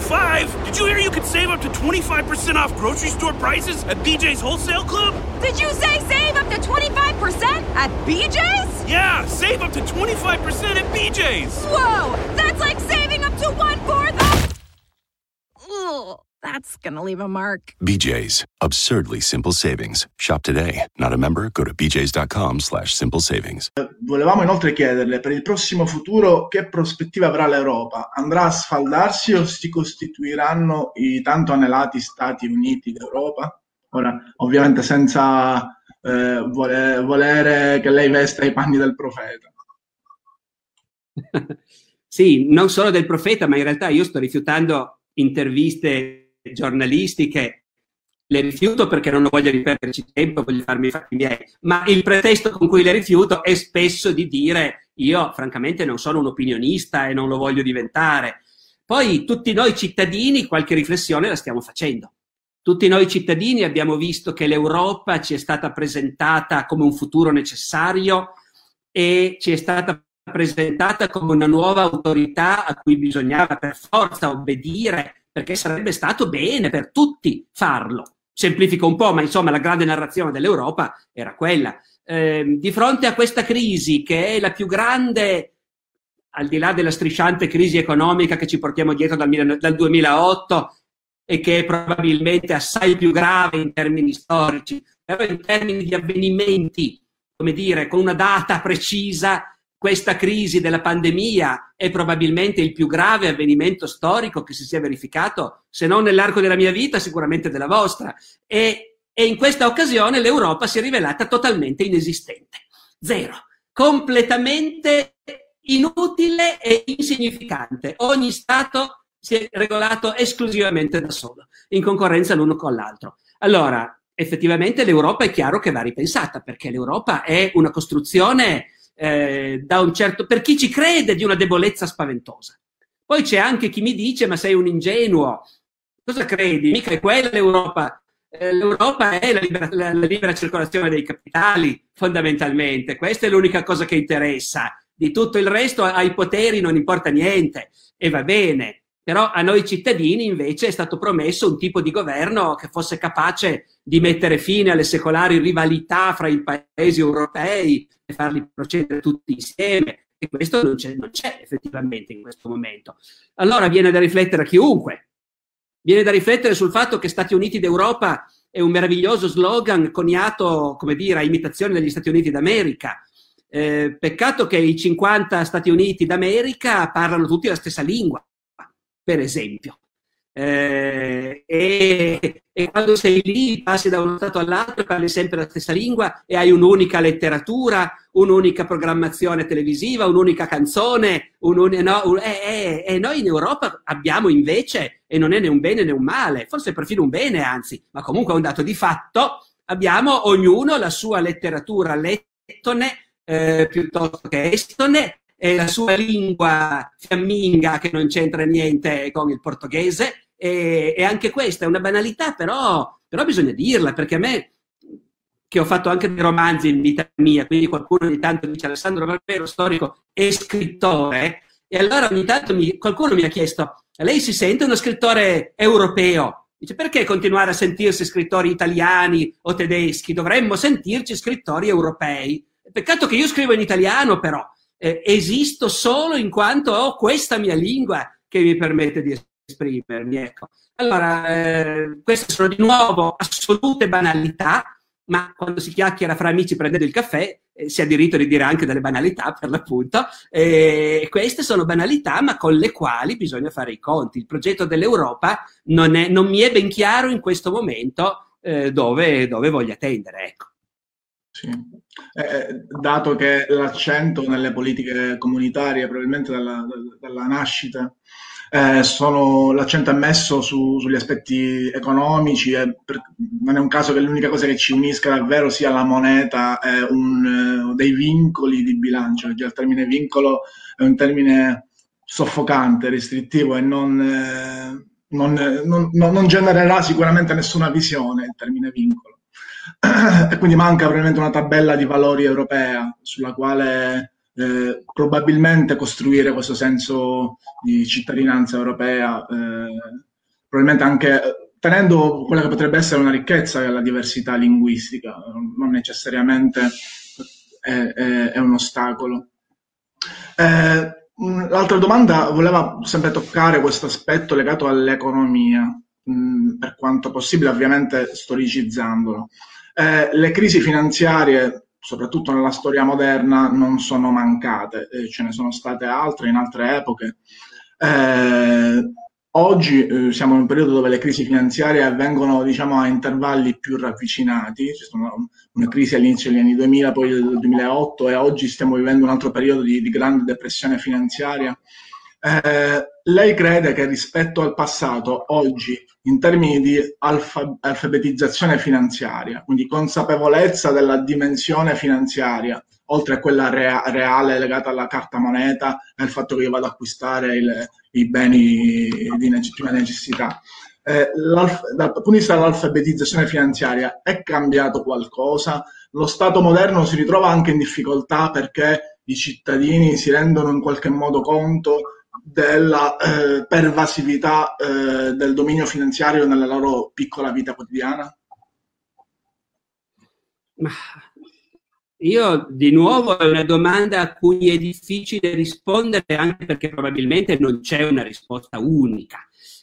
25? Did you hear you could save up to 25% off grocery store prices at BJ's Wholesale Club? Did you say save up to 25% at BJ's? Yeah, save up to 25% at BJ's. Whoa, that's like That's gonna leave a mark. BJ's, absurdly simple savings. Shop today. Not a member? Go to bjs.com slash simple savings. Volevamo inoltre chiederle per il prossimo futuro che prospettiva avrà l'Europa? Andrà a sfaldarsi o si costituiranno i tanto anelati Stati Uniti d'Europa? Ora, ovviamente senza eh, volere, volere che lei vesta i panni del profeta. sì, non solo del profeta, ma in realtà io sto rifiutando interviste giornalistiche le rifiuto perché non voglio riperderci tempo, voglio farmi i fatti miei, ma il pretesto con cui le rifiuto è spesso di dire io francamente non sono un opinionista e non lo voglio diventare. Poi tutti noi cittadini qualche riflessione la stiamo facendo. Tutti noi cittadini abbiamo visto che l'Europa ci è stata presentata come un futuro necessario e ci è stata presentata come una nuova autorità a cui bisognava per forza obbedire perché sarebbe stato bene per tutti farlo. Semplifico un po', ma insomma la grande narrazione dell'Europa era quella. Eh, di fronte a questa crisi, che è la più grande, al di là della strisciante crisi economica che ci portiamo dietro dal, dal 2008, e che è probabilmente assai più grave in termini storici, però in termini di avvenimenti, come dire, con una data precisa, questa crisi della pandemia è probabilmente il più grave avvenimento storico che si sia verificato, se non nell'arco della mia vita, sicuramente della vostra. E, e in questa occasione l'Europa si è rivelata totalmente inesistente. Zero. Completamente inutile e insignificante. Ogni Stato si è regolato esclusivamente da solo, in concorrenza l'uno con l'altro. Allora, effettivamente l'Europa è chiaro che va ripensata, perché l'Europa è una costruzione eh, da un certo, per chi ci crede, di una debolezza spaventosa. Poi c'è anche chi mi dice, ma sei un ingenuo, cosa credi? Mica è quella l'Europa. Eh, L'Europa è la libera, la, la libera circolazione dei capitali, fondamentalmente. Questa è l'unica cosa che interessa. Di tutto il resto ai poteri non importa niente e va bene. Però a noi cittadini invece è stato promesso un tipo di governo che fosse capace di mettere fine alle secolari rivalità fra i paesi europei e farli procedere tutti insieme. E questo non c'è, non c'è effettivamente in questo momento. Allora viene da riflettere a chiunque. Viene da riflettere sul fatto che Stati Uniti d'Europa è un meraviglioso slogan coniato, come dire, a imitazione degli Stati Uniti d'America. Eh, peccato che i 50 Stati Uniti d'America parlano tutti la stessa lingua per esempio. Eh, e, e, quando sei lì passi da uno stato all'altro, parli sempre la stessa lingua e hai un'unica letteratura, un'unica programmazione televisiva, un'unica canzone. Un, no, un, eh, eh, e noi in Europa abbiamo invece, e non è né un bene né un male, forse perfino un bene, anzi, ma comunque è un dato di fatto, abbiamo ognuno la sua letteratura lettone eh, piuttosto che estone è la sua lingua fiamminga che non c'entra niente con il portoghese e, e anche questa è una banalità, però, però, bisogna dirla perché a me, che ho fatto anche dei romanzi in vita mia, quindi qualcuno ogni tanto dice Alessandro Barbero, storico e scrittore, e allora ogni tanto mi, qualcuno mi ha chiesto, lei si sente uno scrittore europeo? Dice, perché continuare a sentirsi scrittori italiani o tedeschi? Dovremmo sentirci scrittori europei. Peccato che io scrivo in italiano, però eh, esisto solo in quanto ho questa mia lingua che mi permette di esprimermi. Ecco. Allora, eh, queste sono di nuovo assolute banalità, ma quando si chiacchiera fra amici prendendo il caffè eh, si ha diritto di dire anche delle banalità per l'appunto. E queste sono banalità, ma con le quali bisogna fare i conti. Il progetto dell'Europa non, è, non mi è ben chiaro in questo momento eh, dove, dove voglia tendere. Ecco. Sì. Eh, dato che l'accento nelle politiche comunitarie, probabilmente dalla, dalla nascita, eh, sono, l'accento è messo su, sugli aspetti economici, per, non è un caso che l'unica cosa che ci unisca davvero sia la moneta e un, dei vincoli di bilancio, già il termine vincolo è un termine soffocante, restrittivo e non, eh, non, non, non genererà sicuramente nessuna visione il termine vincolo e quindi manca probabilmente una tabella di valori europea sulla quale eh, probabilmente costruire questo senso di cittadinanza europea, eh, probabilmente anche tenendo quella che potrebbe essere una ricchezza che è la diversità linguistica, non necessariamente è, è, è un ostacolo. Eh, l'altra domanda voleva sempre toccare questo aspetto legato all'economia, mh, per quanto possibile, ovviamente storicizzandolo. Eh, le crisi finanziarie, soprattutto nella storia moderna, non sono mancate, eh, ce ne sono state altre in altre epoche. Eh, Oggi eh, siamo in un periodo dove le crisi finanziarie avvengono diciamo, a intervalli più ravvicinati, c'è stata una, una, crisi all'inizio degli anni 2000, poi del 2008 e oggi stiamo vivendo un altro periodo di, di grande depressione finanziaria. Eh, lei crede che rispetto al passato, oggi, in termini di alfa, alfabetizzazione finanziaria, quindi consapevolezza della dimensione finanziaria, oltre a quella rea- reale legata alla carta moneta e al fatto che io vado ad acquistare il, i beni di legittima necessità. Eh, dal punto di vista dell'alfabetizzazione finanziaria è cambiato qualcosa? Lo Stato moderno si ritrova anche in difficoltà perché i cittadini si rendono in qualche modo conto della eh, pervasività eh, del dominio finanziario nella loro piccola vita quotidiana? Ma io di nuovo è una domanda a cui è difficile rispondere anche perché probabilmente non c'è una risposta unica.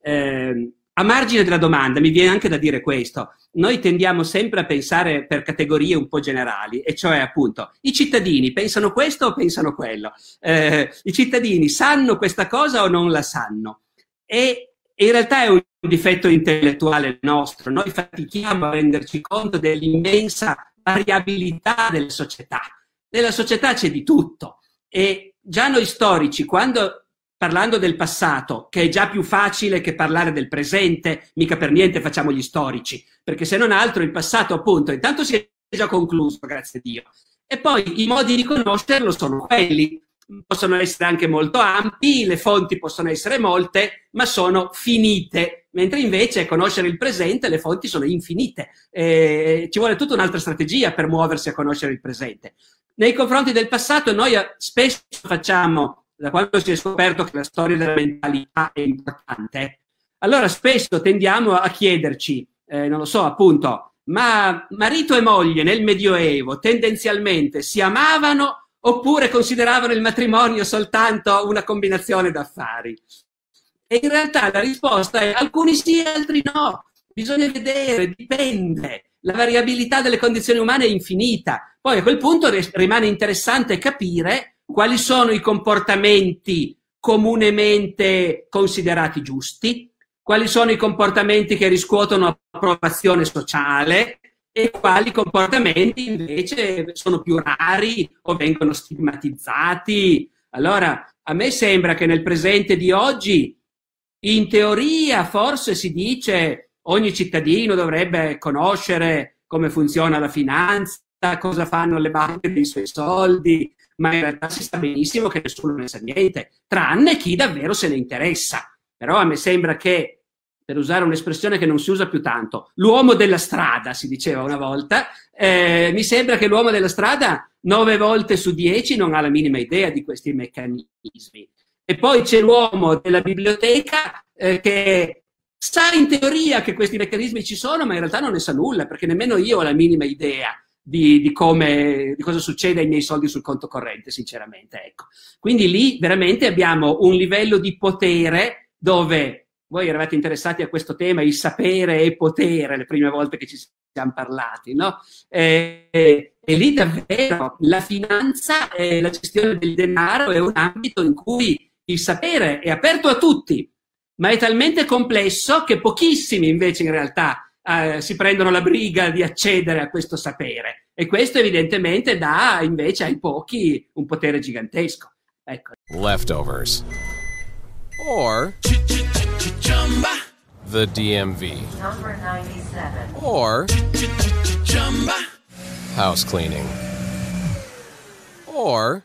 Eh, a margine della domanda mi viene anche da dire questo, noi tendiamo sempre a pensare per categorie un po' generali, e cioè appunto i cittadini pensano questo o pensano quello, eh, i cittadini sanno questa cosa o non la sanno. E in realtà è un difetto intellettuale nostro, noi fatichiamo a renderci conto dell'immensa variabilità delle società. Nella società c'è di tutto e già noi storici, quando parlando del passato, che è già più facile che parlare del presente, mica per niente facciamo gli storici, perché se non altro il passato appunto intanto si è già concluso, grazie a Dio. E poi i modi di conoscerlo sono quelli, possono essere anche molto ampi, le fonti possono essere molte, ma sono finite, mentre invece conoscere il presente, le fonti sono infinite. Eh, ci vuole tutta un'altra strategia per muoversi a conoscere il presente. Nei confronti del passato noi spesso facciamo, da quando si è scoperto che la storia della mentalità è importante, allora spesso tendiamo a chiederci, eh, non lo so, appunto, ma marito e moglie nel Medioevo tendenzialmente si amavano oppure consideravano il matrimonio soltanto una combinazione d'affari? E in realtà la risposta è alcuni sì, altri no. Bisogna vedere, dipende. La variabilità delle condizioni umane è infinita. Poi a quel punto rimane interessante capire quali sono i comportamenti comunemente considerati giusti, quali sono i comportamenti che riscuotono approvazione sociale, e quali comportamenti invece sono più rari o vengono stigmatizzati. Allora, a me sembra che nel presente di oggi, in teoria, forse si dice ogni cittadino dovrebbe conoscere come funziona la finanza, cosa fanno le banche dei suoi soldi, ma in realtà si sa benissimo che nessuno ne sa niente, tranne chi davvero se ne interessa. Però a me sembra che per usare un'espressione che non si usa più tanto, l'uomo della strada, si diceva una volta, eh, mi sembra che l'uomo della strada nove volte su dieci non ha la minima idea di questi meccanismi. E poi c'è l'uomo della biblioteca eh, che sa in teoria che questi meccanismi ci sono, ma in realtà non ne sa nulla, perché nemmeno io ho la minima idea di, di, come, di cosa succede ai miei soldi sul conto corrente, sinceramente. Ecco. Quindi lì veramente abbiamo un livello di potere dove voi eravate interessati a questo tema, il sapere e potere, le prime volte che ci siamo parlati, no? E, e, e lì davvero la finanza e la gestione del denaro è un ambito in cui il sapere è aperto a tutti, ma è talmente complesso che pochissimi invece in realtà eh, si prendono la briga di accedere a questo sapere. E questo evidentemente dà invece ai pochi un potere gigantesco. Ecco. Leftovers. Or the DMV. Number 97. Or house cleaning. Or